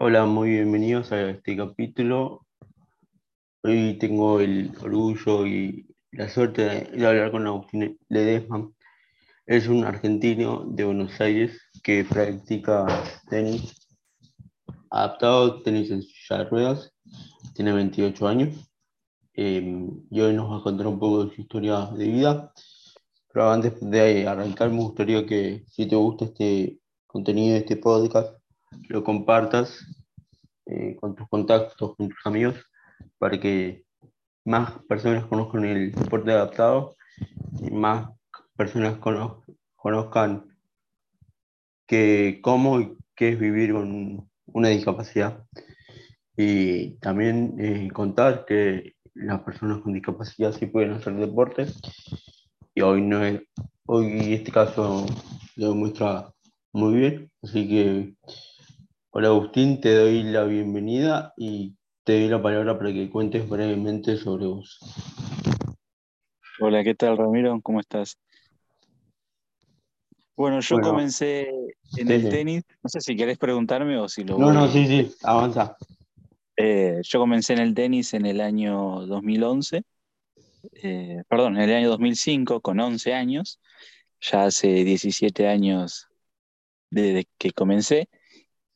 Hola, muy bienvenidos a este capítulo. Hoy tengo el orgullo y la suerte de, hablar con Agustín Ledesma. Es un argentino de Buenos Aires que practica tenis adaptado, tenis en silla de ruedas, tiene 28 años eh, y hoy nos va a contar un poco de su historia de vida. Pero antes de arrancar, me gustaría que si te gusta este contenido, este podcast, lo compartas eh, con tus contactos, con tus amigos, para que más personas conozcan el deporte adaptado y más personas cono conozcan que, cómo y qué es vivir con una discapacidad. Y también eh, contar que las personas con discapacidad sí pueden hacer deporte. Y hoy no es, hoy este caso lo demuestra muy bien. Así que, hola Agustín, te doy la bienvenida y te doy la palabra para que cuentes brevemente sobre vos. Hola, ¿qué tal Ramiro? ¿Cómo estás? Bueno, yo Bueno, comencé en sí, el tenis, no sé si querés preguntarme o si lo No, no, sí, sí, avanza. Eh, yo comencé en el tenis en el año 2011, eh, perdón, en el año 2005 con 11 años, ya hace 17 años desde que comencé.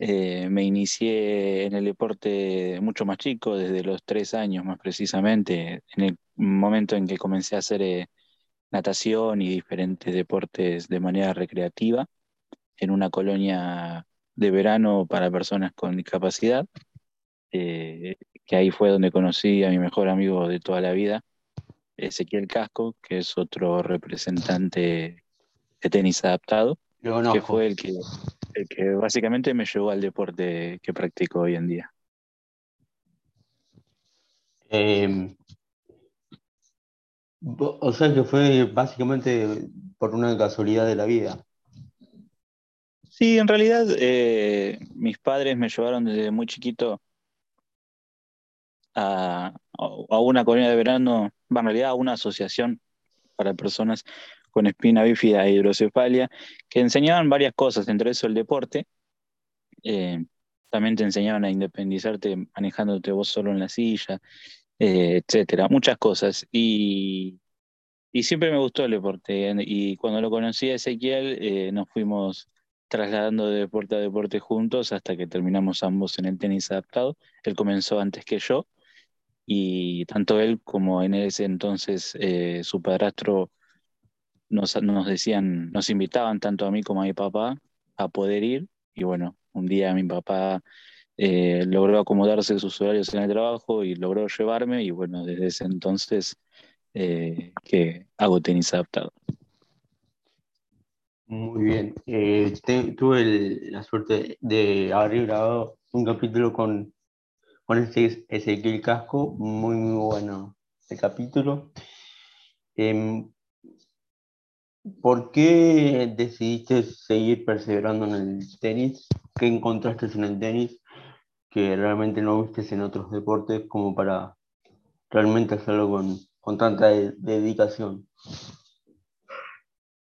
Eh, me inicié en el deporte mucho más chico, desde los 3 años más precisamente, en el momento en que comencé a hacer eh, natación y diferentes deportes de manera recreativa. en una colonia de verano para personas con discapacidad, eh, que ahí fue donde conocí a mi mejor amigo de toda la vida, Ezequiel Casco, que es otro representante de tenis adaptado, que fue el que, el que básicamente me llevó al deporte que practico hoy en día. Eh, vo- o sea que fue básicamente por una casualidad de la vida. Sí, en realidad eh, mis padres me llevaron desde muy chiquito a, a una colonia de verano, en realidad a una asociación para personas con espina bífida e hidrocefalia, que enseñaban varias cosas, entre eso el deporte. Eh, también te enseñaban a independizarte manejándote vos solo en la silla, eh, etcétera, muchas cosas. Y, y siempre me gustó el deporte. Y cuando lo conocí a Ezequiel, eh, nos fuimos trasladando de deporte a deporte juntos hasta que terminamos ambos en el tenis adaptado. Él comenzó antes que yo y tanto él como en ese entonces eh, su padrastro nos, nos decían, nos invitaban tanto a mí como a mi papá a poder ir. Y bueno, un día mi papá eh, logró acomodarse sus horarios en el trabajo y logró llevarme. Y bueno, desde ese entonces eh, que hago tenis adaptado. Muy bien. Eh, te- tuve el- la suerte de haber grabado un capítulo con, con ese Ezequiel Casco, muy, muy bueno el capítulo. Em, ¿por qué decidiste seguir perseverando en el tenis? ¿Qué encontraste en el tenis que realmente no viste en otros deportes como para realmente hacerlo con, con tanta de- dedicación?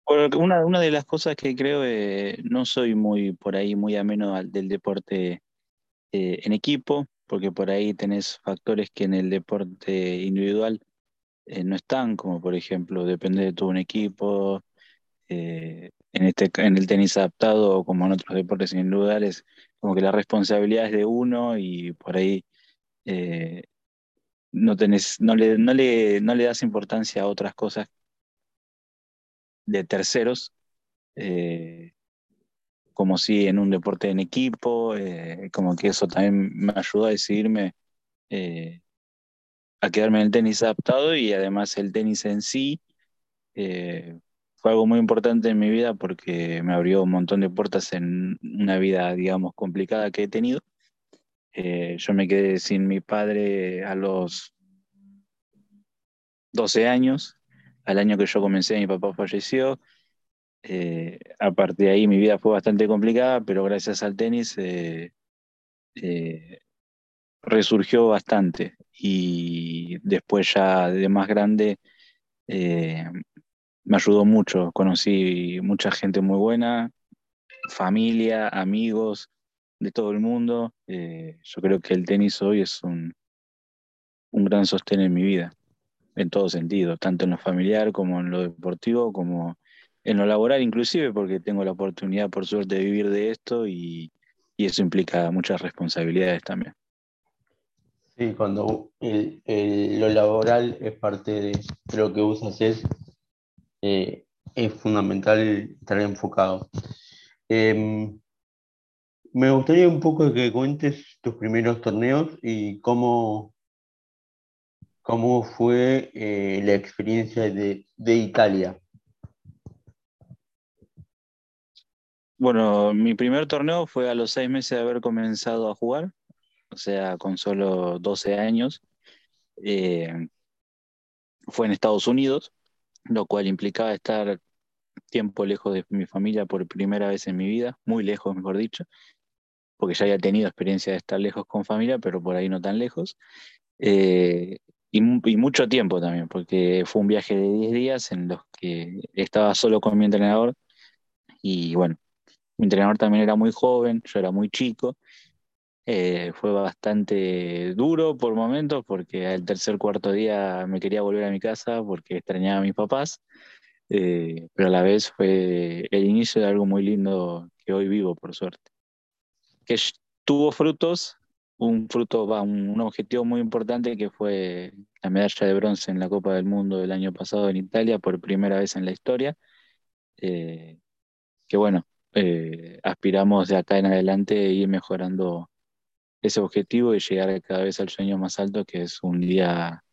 Bueno, Una, una de las cosas que creo, eh, no soy muy por ahí, muy ameno al, del deporte eh, en equipo, porque por ahí tenés factores que en el deporte individual eh, no están, como por ejemplo depender de todo un equipo, eh, en, este, en el tenis adaptado o como en otros deportes individuales, como que la responsabilidad es de uno y por ahí eh, no, no, le, no, le, no le das importancia a otras cosas de terceros, eh, como si en un deporte en equipo, como que eso también me ayudó a decidirme a quedarme en el tenis adaptado y además el tenis en sí eh, fue algo muy importante en mi vida porque me abrió un montón de puertas en una vida, digamos, complicada que he tenido. Eh, yo me quedé sin mi padre a los 12 años. Al año que yo comencé, mi papá falleció. Eh, a partir de ahí mi vida fue bastante complicada, pero gracias al tenis eh, resurgió bastante. Y después ya de más grande eh, me ayudó mucho. Conocí mucha gente muy buena, familia, amigos, de todo el mundo. Eh, yo creo que el tenis hoy es un, un gran sostén en mi vida, en todo sentido, tanto en lo familiar como en lo deportivo, como en lo laboral inclusive, porque tengo la oportunidad, por suerte, de vivir de esto y, eso implica muchas responsabilidades también. Sí, cuando lo laboral es parte de lo que vos haces, eh, es fundamental estar enfocado. Em, me gustaría un poco que cuentes tus primeros torneos y cómo, cómo fue eh, la experiencia de, de Italia. Bueno, mi primer torneo fue a los seis meses de haber comenzado a jugar, o sea, con solo 12 años. Eh, fue en Estados Unidos, lo cual implicaba estar tiempo lejos de mi familia por primera vez en mi vida, muy lejos, mejor dicho, porque ya había tenido experiencia de estar lejos con familia, pero por ahí no tan lejos. Eh, y, y, mucho tiempo también, porque fue un viaje de 10 días en los que estaba solo con mi entrenador y bueno, mi entrenador también era muy joven, yo era muy chico. Eh, fue bastante duro por momentos porque al tercer cuarto día me quería volver a mi casa porque extrañaba a mis papás, eh, pero a la vez fue el inicio de algo muy lindo que hoy vivo, por suerte. Que tuvo frutos, un fruto, un, objetivo muy importante que fue la medalla de bronce en la Copa del Mundo del año pasado en Italia por primera vez en la historia. Eh, que bueno, eh, aspiramos de acá en adelante ir mejorando ese objetivo y llegar cada vez al sueño más alto, que es un día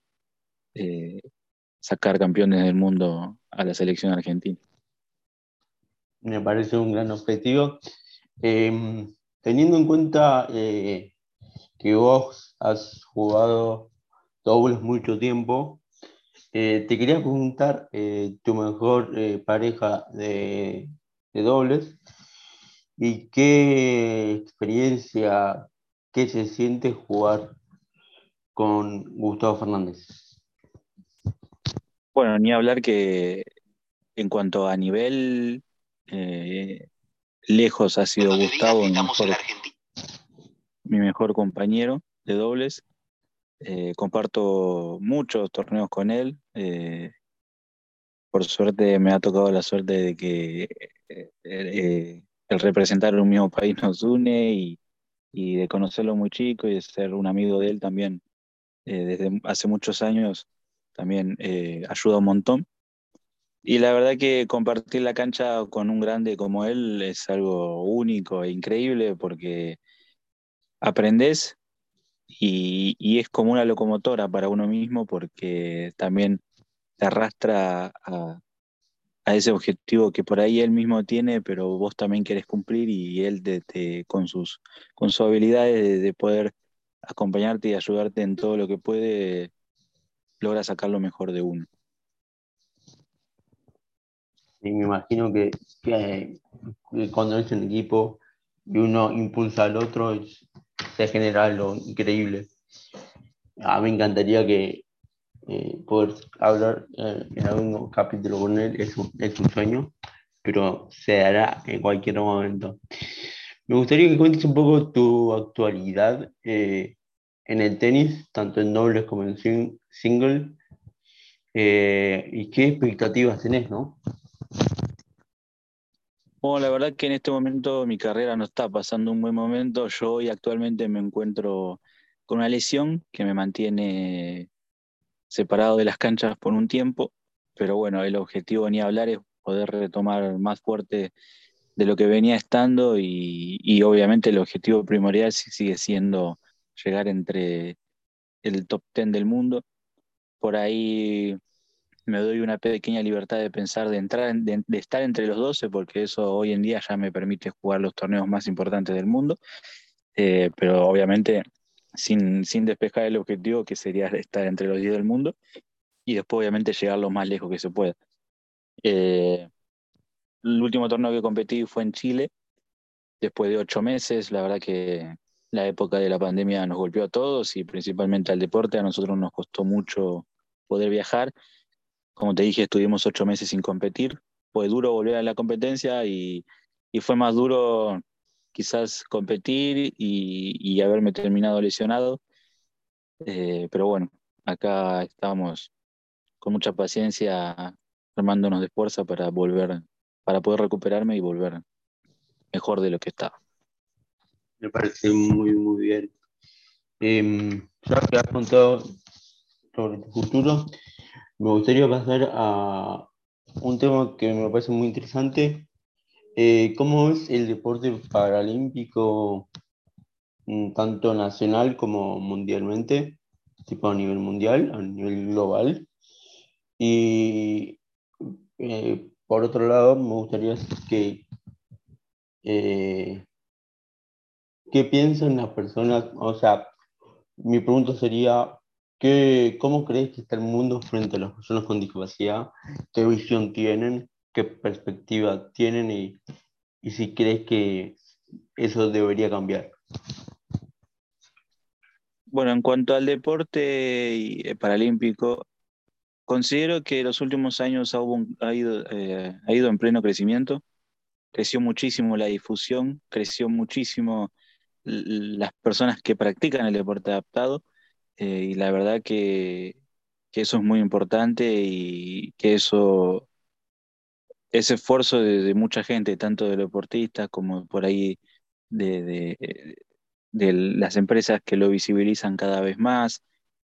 eh, sacar campeones del mundo a la selección argentina. Me parece un gran objetivo. Em, teniendo en cuenta eh, que vos has jugado dobles mucho tiempo, te quería preguntar tu mejor pareja de dobles. ¿Y qué experiencia, qué se siente jugar con Gustavo Fernández? Bueno, ni hablar que en cuanto a nivel eh, lejos ha sido Gustavo mi mejor, mi mejor, compañero de dobles. Eh, comparto muchos torneos con él. Eh, por suerte me ha tocado la suerte de que eh, eh, el representar un mismo país nos une y, de conocerlo muy chico y de ser un amigo de él también eh, desde hace muchos años también ayuda un montón. Y la verdad que compartir la cancha con un grande como él es algo único e increíble porque aprendes y, y es como una locomotora para uno mismo porque también te arrastra a, ese objetivo que por ahí él mismo tiene, pero vos también querés cumplir y él te, con, sus, con su habilidad de, poder acompañarte y ayudarte en todo lo que puede, logra sacar lo mejor de uno. Y me imagino que, cuando es un equipo y uno impulsa al otro, se genera algo increíble. A mí me encantaría que, eh, poder hablar eh, en algún capítulo con él es un, es un sueño, pero se dará en cualquier momento. Me gustaría que cuentes un poco tu actualidad eh, en el tenis, tanto en dobles como en single, y qué expectativas tenés, ¿no? Bueno, la verdad que en este momento mi carrera no está pasando un buen momento. Yo hoy actualmente me encuentro con una lesión que me mantiene separado de las canchas por un tiempo, pero bueno, el objetivo ni hablar es poder retomar más fuerte de lo que venía estando y, obviamente el objetivo primordial sigue siendo llegar entre el top 10 del mundo. Por ahí me doy una pequeña libertad de pensar, de entrar, de, estar entre los 12, porque eso hoy en día ya me permite jugar los torneos más importantes del mundo. Eh, pero obviamente sin, sin despejar el objetivo que sería estar entre los 10 del mundo y después obviamente llegar lo más lejos que se pueda. Eh, el último torneo que competí fue en Chile, después de ocho meses, la verdad que la época de la pandemia nos golpeó a todos y principalmente al deporte, a nosotros nos costó mucho poder viajar. Como te dije, estuvimos ocho meses sin competir, fue duro volver a la competencia y, y fue más duro quizás competir y, haberme terminado lesionado. Eh, pero bueno, acá estamos con mucha paciencia armándonos de fuerza para volver, para poder recuperarme y volver mejor de lo que estaba. Me parece muy, muy bien. Em, ya que has contado sobre tu futuro, me gustaría pasar a un tema que me parece muy interesante. Eh, ¿Cómo es el deporte paralímpico, mm, tanto nacional como mundialmente, tipo a nivel mundial, a nivel global? Y eh, por otro lado, me gustaría que eh, ¿qué piensan las personas? O sea, mi pregunta sería, ¿qué, ¿cómo crees que está el mundo frente a las personas con discapacidad? ¿Qué visión tienen? ¿Qué perspectiva tienen? Y, y si crees que eso debería cambiar. Bueno, en cuanto al deporte eh, paralímpico, considero que los últimos años ha, ido, eh, ha ido en pleno crecimiento creció muchísimo la difusión, creció muchísimo las personas que practican el deporte adaptado eh, y la verdad que, eso es muy importante y que eso, ese esfuerzo de, mucha gente, tanto de deportistas como por ahí de, las empresas que lo visibilizan cada vez más,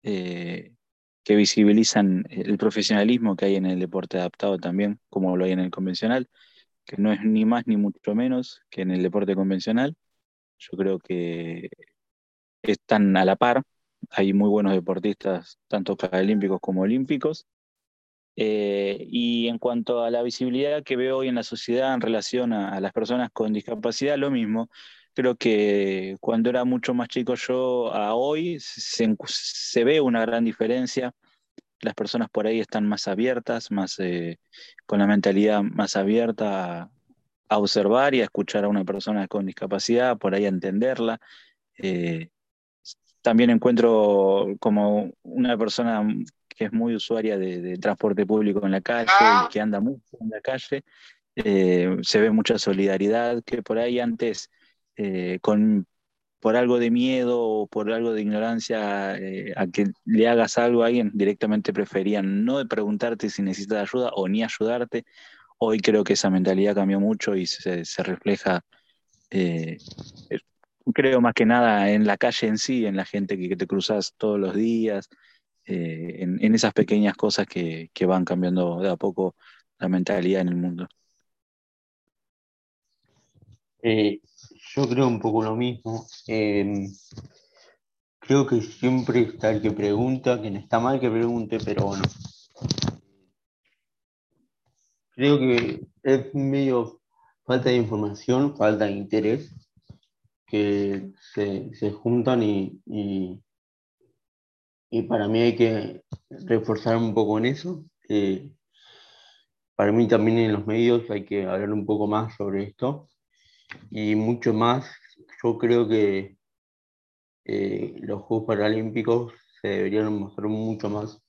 eh, que visibilizan el profesionalismo que hay en el deporte adaptado también, como lo hay en el convencional que no es ni más ni mucho menos que en el deporte convencional. Yo creo que están a la par. Hay muy buenos deportistas, tanto paralímpicos como olímpicos. Eh, y en cuanto a la visibilidad que veo hoy en la sociedad en relación a, las personas con discapacidad, lo mismo. Creo que cuando era mucho más chico yo a hoy se, se ve una gran diferencia las personas por ahí están más abiertas, más eh, con la mentalidad más abierta a, observar y a escuchar a una persona con discapacidad, por ahí a entenderla. Eh, también encuentro como una persona que es muy usuaria de, transporte público en la calle y que anda mucho en la calle, eh, se ve mucha solidaridad que por ahí antes con por algo de miedo o por algo de ignorancia eh, a que le hagas algo a alguien, directamente preferían no de preguntarte si necesitas ayuda o ni ayudarte. Hoy creo que esa mentalidad cambió mucho y se, refleja, eh, eh, creo más que nada en la calle en sí, en la gente que, te cruzas todos los días, en, esas pequeñas cosas que, que van cambiando de a poco la mentalidad en el mundo. Yo creo un poco lo mismo. Em, creo que siempre está el que pregunta, que no está mal que pregunte, pero bueno. Creo que es medio falta de información, falta de interés, que se, juntan y, y, para mí hay que reforzar un poco en eso. Para mí también en los medios hay que hablar un poco más sobre esto y mucho más. Yo creo que eh, los Juegos Paralímpicos se deberían mostrar mucho más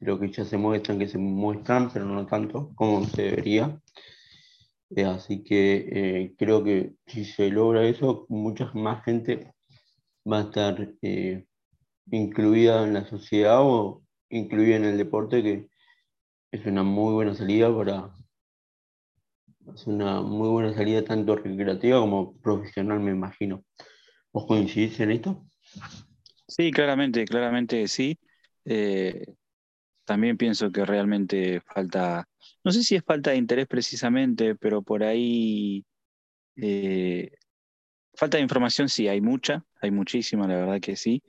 lo que ya se muestran, que se muestran, pero no tanto como se debería. Eh, así que eh, creo que si se logra eso, mucha más gente va a estar incluida en la sociedad o incluida en el deporte, que es una muy buena salida para, es una muy buena salida tanto recreativa como profesional, me imagino. ¿Vos coincidís en esto? Sí, claramente, claramente sí. Eh, también pienso que realmente falta, no sé si es falta de interés precisamente, pero por ahí eh, falta de información sí, hay mucha, hay muchísima, la verdad que sí.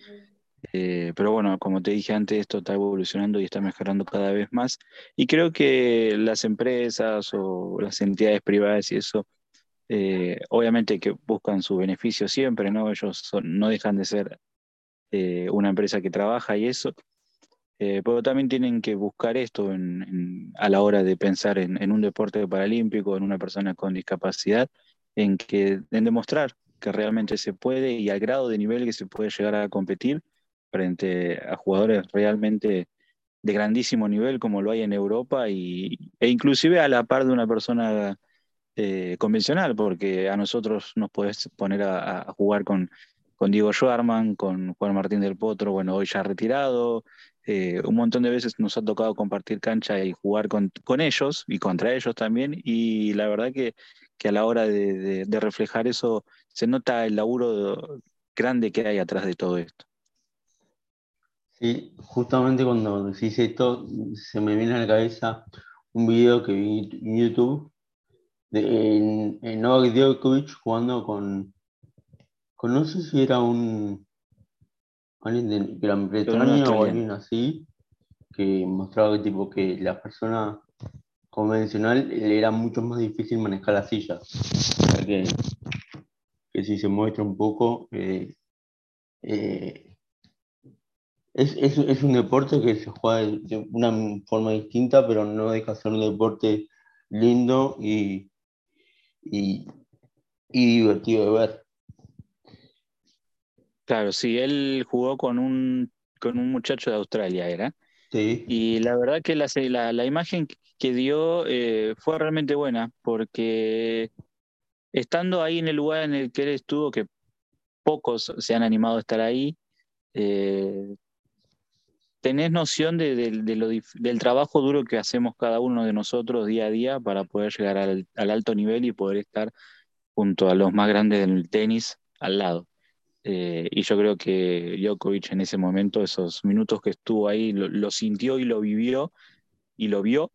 Eh, pero bueno, como te dije antes, esto está evolucionando y está mejorando cada vez más. Y creo que las empresas o las entidades privadas y eso, eh, obviamente que buscan su beneficio siempre, ¿no? Ellos no dejan de ser eh, una empresa que trabaja y eso. pero también tienen que buscar esto a la hora de pensar en, un deporte paralímpico, en una persona con discapacidad, en, que, en demostrar que realmente se puede y al grado de nivel que se puede llegar a competir frente a jugadores realmente de grandísimo nivel como lo hay en Europa y, e inclusive a la par de una persona eh, convencional, porque a nosotros nos puedes poner a, jugar con, con Diego Schwarman, con Juan Martín del Potro, bueno, hoy ya retirado. Eh, un montón de veces nos ha tocado compartir cancha y jugar con, ellos y contra ellos también. Y la verdad que, que a la hora de, reflejar eso se nota el laburo grande que hay atrás de todo esto. Sí, justamente cuando decís esto, se me viene a la cabeza un video que vi en YouTube de en, Novak Djokovic jugando con, con, no sé si era un alguien de Gran Bretaña o alguien así, que mostraba que tipo que la persona convencional le era mucho más difícil manejar la silla. que, que si se muestra un poco, eh, eh, es, un deporte que se juega de una forma distinta, pero no deja de ser un deporte lindo y, y, divertido de ver. Claro, sí, él jugó con un, con un muchacho de Australia, ¿era? Sí. Y la verdad que la, la, imagen que dio eh, fue realmente buena, porque estando ahí en el lugar en el que él estuvo, que pocos se han animado a estar ahí, eh, tenés noción del trabajo duro que hacemos cada uno de nosotros día a día para poder llegar al, alto nivel y poder estar junto a los más grandes del tenis al lado. Eh, y yo creo que Djokovic en ese momento, esos minutos que estuvo ahí, lo, sintió y lo vivió y lo vio.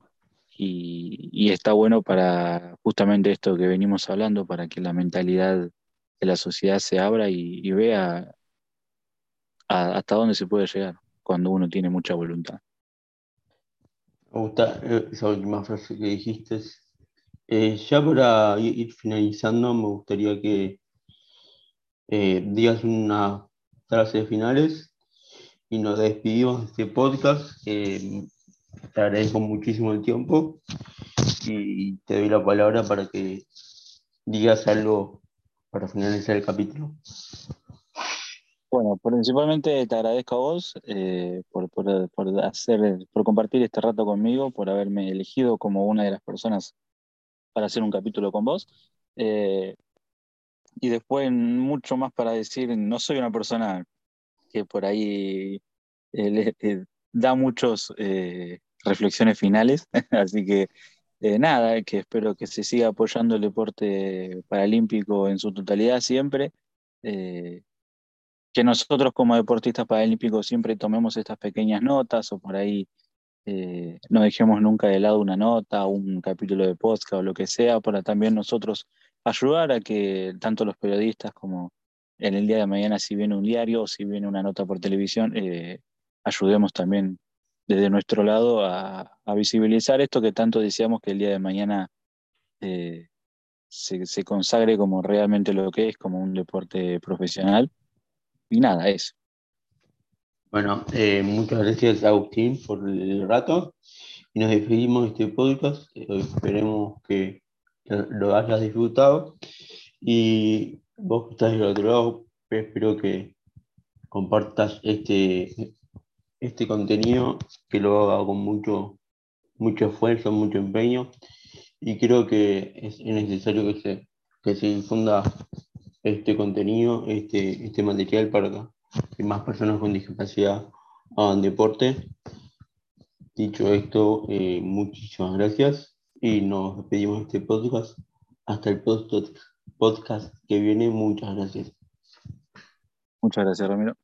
Y, está bueno para justamente esto que venimos hablando, para que la mentalidad de la sociedad se abra y, vea hasta dónde se puede llegar cuando uno tiene mucha voluntad. Me gusta eh, esa última frase que dijiste. Eh, ya para ir finalizando, me gustaría que eh, digas una frase de finales y nos despedimos de este podcast. te agradezco muchísimo el tiempo y te doy la palabra para que digas algo para finalizar el capítulo. Bueno, principalmente te agradezco a vos eh, por, hacer, por compartir este rato conmigo, por haberme elegido como una de las personas para hacer un capítulo con vos. Eh, y después mucho más para decir, no soy una persona que por ahí eh, da muchas reflexiones finales, así que nada, que espero que se siga apoyando el deporte paralímpico en su totalidad siempre que nosotros como deportistas paralímpicos siempre tomemos estas pequeñas notas o por ahí eh, no dejemos nunca de lado una nota, un capítulo de podcast o lo que sea, para también nosotros ayudar a que tanto los periodistas como en el día de mañana, si viene un diario o si viene una nota por televisión, eh, ayudemos también desde nuestro lado a, visibilizar esto que tanto deseamos que el día de mañana eh, se consagre como realmente lo que es, como un deporte profesional y nada, eso. Bueno, eh, muchas gracias Agustín por el rato y nos despedimos de este podcast. Eh, esperemos que lo hayas disfrutado y vos que estás del otro lado, espero que compartas este, este contenido, que lo haga con mucho, mucho esfuerzo, mucho empeño y creo que es necesario que se, que se difunda este contenido, este, este material para que más personas con discapacidad hagan deporte. Dicho esto, eh, muchísimas gracias y nos despedimos de este podcast. Hasta el podcast que viene. Muchas gracias. Muchas gracias, Ramiro.